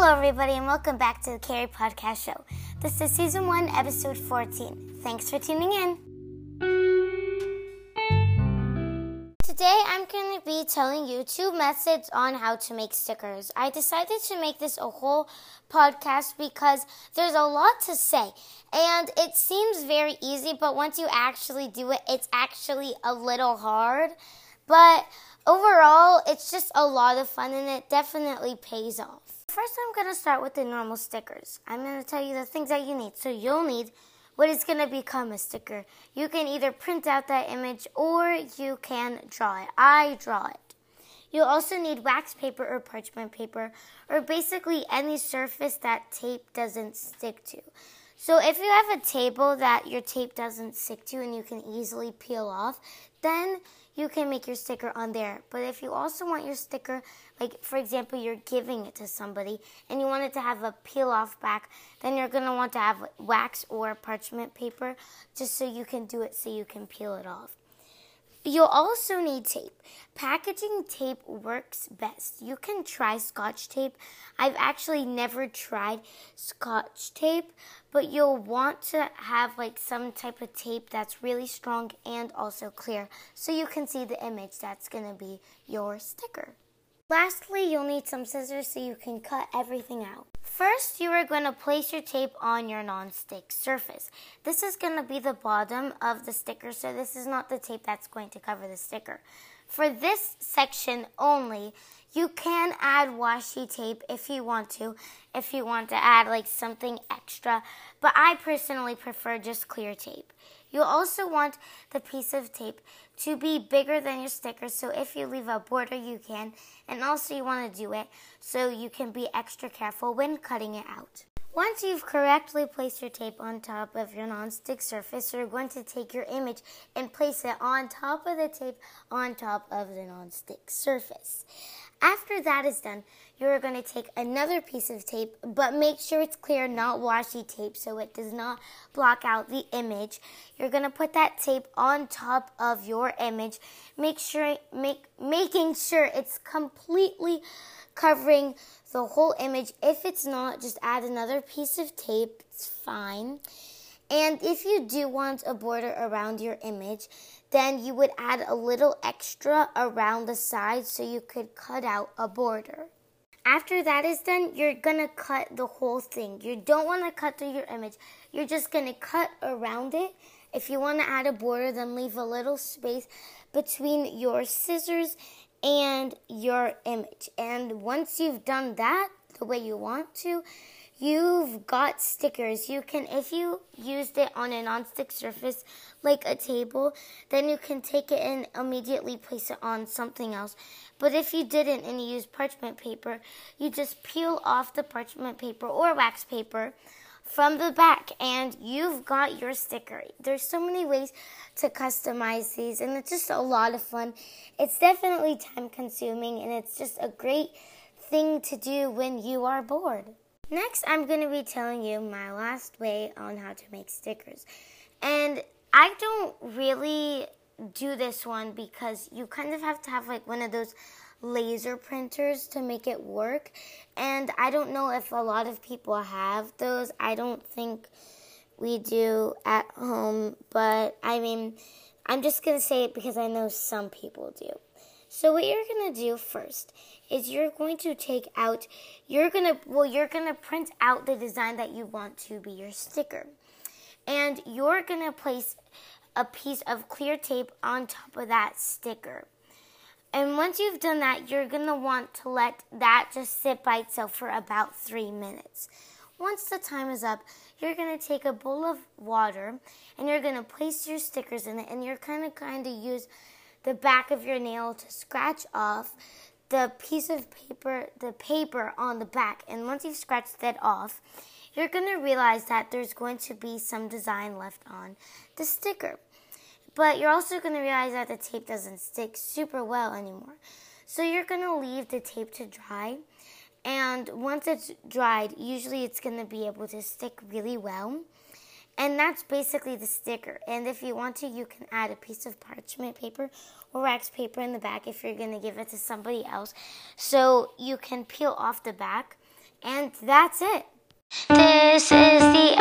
Hello, everybody, and welcome back to the Carrie Podcast Show. This is season one, episode 14. Thanks for tuning in. Today, I'm going to be telling you two methods on how to make stickers. I decided to make this a whole podcast because there's a lot to say, and it seems very easy, but once you actually do it, it's actually a little hard. But overall, it's just a lot of fun, and it definitely pays off. First, I'm going to start with the normal stickers. I'm going to tell you the things that you need. So, you'll need what is going to become a sticker. You can either print out that image or you can draw it. I draw it. You'll also need wax paper or parchment paper, or basically any surface that tape doesn't stick to. So, if you have a table that your tape doesn't stick to and you can easily peel off, then you can make your sticker on there. But if you also want your sticker, like for example, you're giving it to somebody and you want it to have a peel off back, then you're going to want to have wax or parchment paper just so you can do it so you can peel it off. You'll also need tape. Packaging tape works best. You can try scotch tape. I've actually never tried scotch tape, but you'll want to have like some type of tape that's really strong and also clear so you can see the image that's going to be your sticker. Lastly, you'll need some scissors so you can cut everything out. First, you are going to place your tape on your non-stick surface. This is going to be the bottom of the sticker, so this is not the tape that's going to cover the sticker. For this section only, you can add washi tape if you want to, if you want to add like something extra, but I personally prefer just clear tape. You'll also want the piece of tape to be bigger than your sticker, so if you leave a border, you can. And also, you want to do it so you can be extra careful when cutting it out. Once you've correctly placed your tape on top of your non-stick surface, you're going to take your image and place it on top of the tape on top of the non-stick surface. After that is done, you're going to take another piece of tape, but make sure it's clear, not washi tape, so it does not block out the image. You're going to put that tape on top of your image, make sure make making sure it's completely covering the whole image. If it's not, just add another piece of tape. It's fine. And if you do want a border around your image, then you would add a little extra around the side so you could cut out a border. After that is done, you're gonna cut the whole thing. You don't wanna cut through your image. You're just gonna cut around it. If you wanna add a border, then leave a little space between your scissors and your image. And once you've done that the way you want to, you've got stickers. You can, if you used it on a non-stick surface like a table, then you can take it and immediately place it on something else. But if you didn't and you used parchment paper, you just peel off the parchment paper or wax paper from the back and you've got your sticker. There's so many ways to customize these and it's just a lot of fun. It's definitely time consuming and it's just a great thing to do when you are bored. Next, I'm going to be telling you my last way on how to make stickers. And I don't really do this one because you kind of have to have like one of those laser printers to make it work. And I don't know if a lot of people have those. I don't think we do at home, but I mean, I'm just going to say it because I know some people do. So what you're going to do first is you're going to take out you're going to well you're going to print out the design that you want to be your sticker. And you're going to place a piece of clear tape on top of that sticker. And once you've done that, you're going to want to let that just sit by itself for about three minutes. Once the time is up, you're going to take a bowl of water and you're going to place your stickers in it and you're kind of kind of use the back of your nail to scratch off the piece of paper, the paper on the back. And once you've scratched that off, you're going to realize that there's going to be some design left on the sticker. But you're also going to realize that the tape doesn't stick super well anymore. So you're going to leave the tape to dry. And once it's dried, usually it's going to be able to stick really well. And that's basically the sticker. And if you want to, you can add a piece of parchment paper or wax paper in the back if you're going to give it to somebody else. So you can peel off the back And that's it. This is the